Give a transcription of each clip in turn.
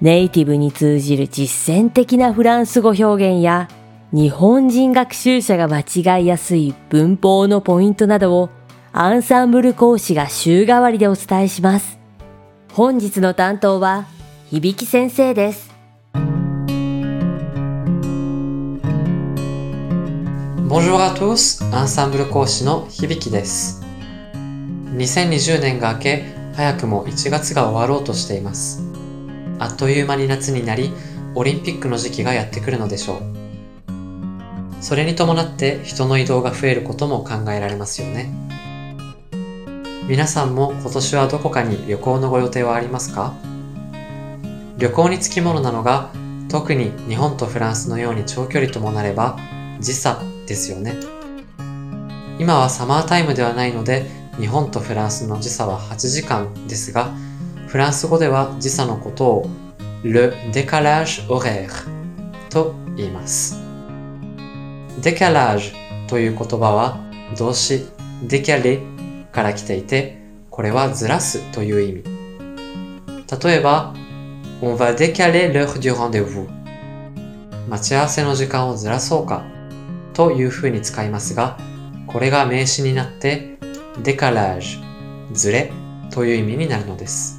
ネイティブに通じる実践的なフランス語表現や日本人学習者が間違いやすい文法のポイントなどをアンサンブル講師が週替わりでお伝えします。本日の担当は響先生です。Bonjour à tous, アンサンブル講師の響です。2020年が明け、早くも1月が終わろうとしています。あっという間に夏になり、オリンピックの時期がやってくるのでしょう。それに伴って人の移動が増えることも考えられますよね。皆さんも今年はどこかに旅行のご予定はありますか？旅行につきものなのが、特に日本とフランスのように長距離ともなれば、時差ですよね。今はサマータイムではないので、日本とフランスの時差は8時間ですが、フランス語では時差のことを le décalage horaire と言います。décalage という言葉は動詞 décaler から来ていて、これはずらすという意味。例えば、on va décaler l'heure du rendez-vous 待ち合わせの時間をずらそうかという風に使いますが、これが名詞になって、デカラージュ、ずれという意味になるのです。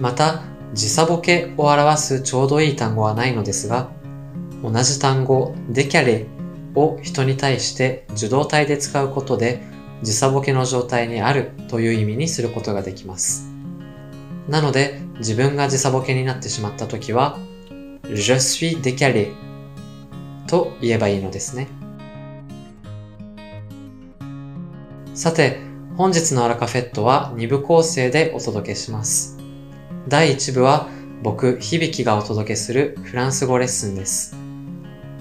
また、時差ボケを表すちょうどいい単語はないのですが、同じ単語、デキャレを人に対して受動体で使うことで、時差ボケの状態にあるという意味にすることができます。なので、自分が時差ボケになってしまったときは、je suis décalé と言えばいいのですね。さて、本日のアラカフェットは2部構成でお届けします。第1部は僕、響がお届けするフランス語レッスンです。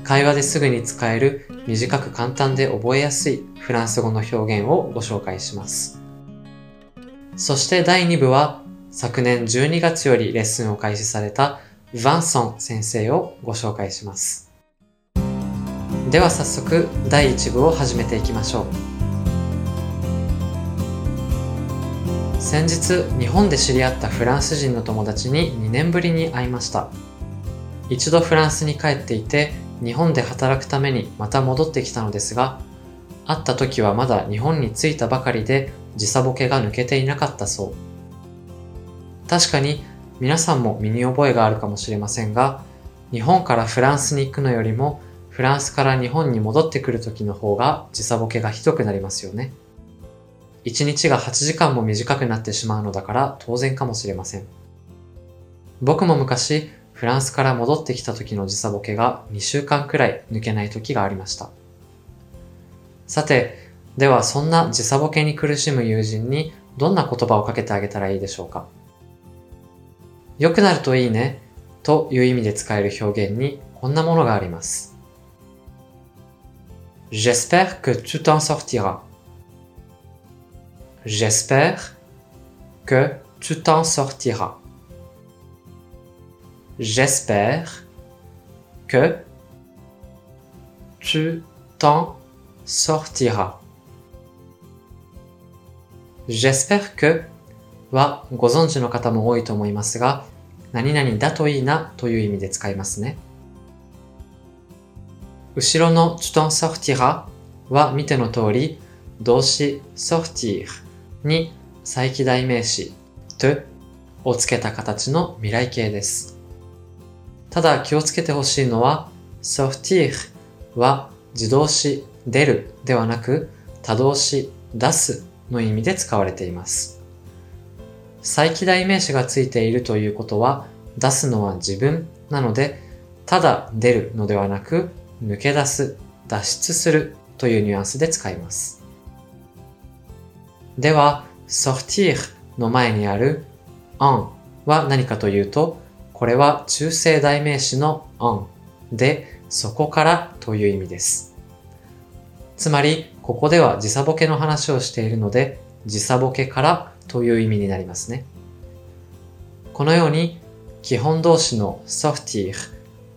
会話ですぐに使える短く簡単で覚えやすいフランス語の表現をご紹介します。そして第2部は昨年12月よりレッスンを開始されたヴァンソン先生をご紹介します。では早速第1部を始めていきましょう。先日日本で知り合ったフランス人の友達に2年ぶりに会いました。一度フランスに帰っていて日本で働くためにまた戻ってきたのですが、会った時はまだ日本に着いたばかりで時差ボケが抜けていなかったそう。確かに皆さんも身に覚えがあるかもしれませんが、日本からフランスに行くのよりも、フランスから日本に戻ってくる時の方が時差ボケがひどくなりますよね。1日が8時間も短くなってしまうのだから当然かもしれません。僕も昔、フランスから戻ってきた時の時差ボケが2週間くらい抜けない時がありました。さて、ではそんな時差ボケに苦しむ友人にどんな言葉をかけてあげたらいいでしょうか？良くなるといいねという意味で使える表現にこんなものがあります。J'espère que tu t'en sortiras. J'espère que tu t'en sortiras. J'espère que tu t'en sortiras. J'espère que はご存知の方も多いと思いますが、何々だといいなという意味で使いますね。後ろの tu t'en sortiras は見ての通り、動詞 sortir に再起代名詞 T をつけた形の未来形です。ただ気をつけてほしいのは sortir は自動詞出るではなく他動詞出すの意味で使われています。再起代名詞がついているということは出すのは自分なのでただ出るのではなく抜け出す、脱出するというニュアンスで使います。では、sortir の前にある en は何かというと、これは中性代名詞の en で、そこからという意味です。つまり、ここでは時差ボケの話をしているので、時差ボケからという意味になりますね。このように、基本動詞の sortir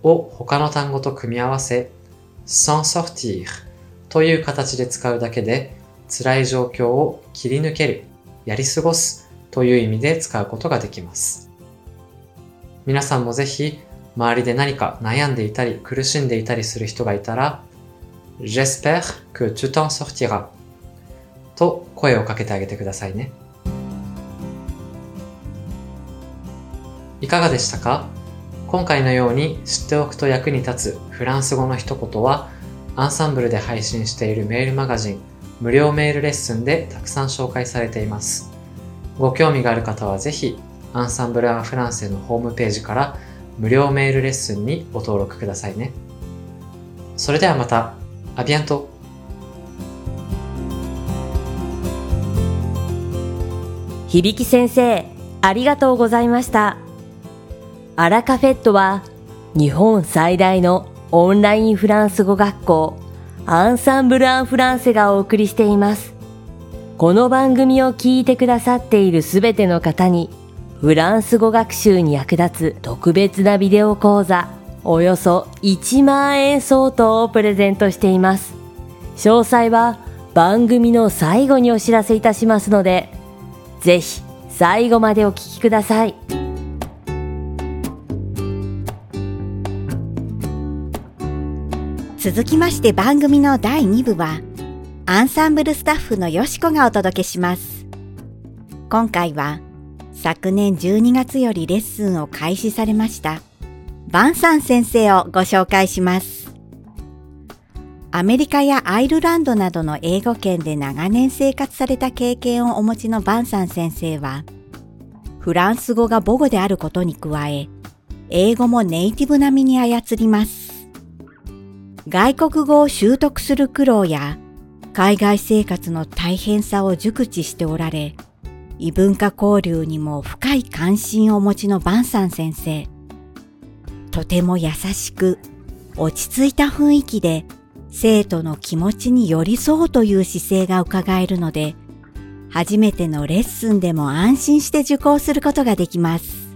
を他の単語と組み合わせ、sans sortir という形で使うだけで、辛い状況を切り抜ける、やり過ごすという意味で使うことができます。皆さんもぜひ、周りで何か悩んでいたり苦しんでいたりする人がいたら、J'espère que tu t'en sortiras と声をかけてあげてくださいね。いかがでしたか？今回のように知っておくと役に立つフランス語の一言はアンサンブルで配信しているメールマガジン無料メールレッスンでたくさん紹介されています。ご興味がある方はぜひアンサンブル・アン・フランセのホームページから無料メールレッスンにご登録くださいね。それではまた、アビアント響先生、ありがとうございました。アラカフェットは日本最大のオンラインフランス語学校アンサンブル・アン・フランセがお送りしています。この番組を聞いてくださっているすべての方にフランス語学習に役立つ特別なビデオ講座およそ1万円相当をプレゼントしています。詳細は番組の最後にお知らせいたしますので、ぜひ最後までお聞きください。続きまして番組の第2部は、アンサンブルスタッフのよしこがお届けします。今回は、昨年12月よりレッスンを開始されました、バンサン先生をご紹介します。アメリカやアイルランドなどの英語圏で長年生活された経験をお持ちのバンサン先生は、フランス語が母語であることに加え、英語もネイティブ並みに操ります。外国語を習得する苦労や海外生活の大変さを熟知しておられ、異文化交流にも深い関心をお持ちのバンサン先生。とても優しく、落ち着いた雰囲気で生徒の気持ちに寄り添うという姿勢が伺えるので、初めてのレッスンでも安心して受講することができます。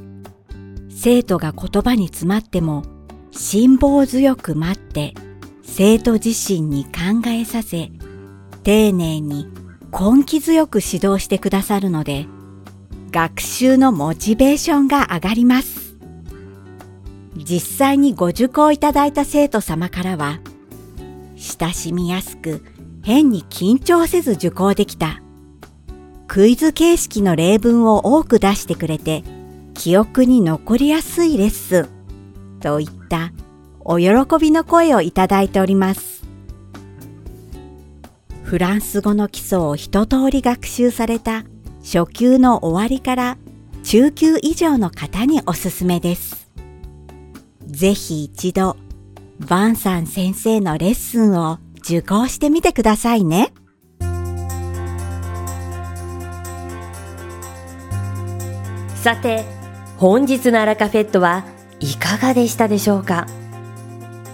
生徒が言葉に詰まっても、辛抱強く待って生徒自身に考えさせ、丁寧に根気強く指導してくださるので、学習のモチベーションが上がります。実際にご受講いただいた生徒様からは、親しみやすく変に緊張せず受講できた。クイズ形式の例文を多く出してくれて、記憶に残りやすいレッスンといったお喜びの声をいただいております。フランス語の基礎を一通り学習された初級の終わりから中級以上の方におすすめです。ぜひ一度、バンさん先生のレッスンを受講してみてくださいね。さて、本日のアラカフェットはいかがでしたでしょうか？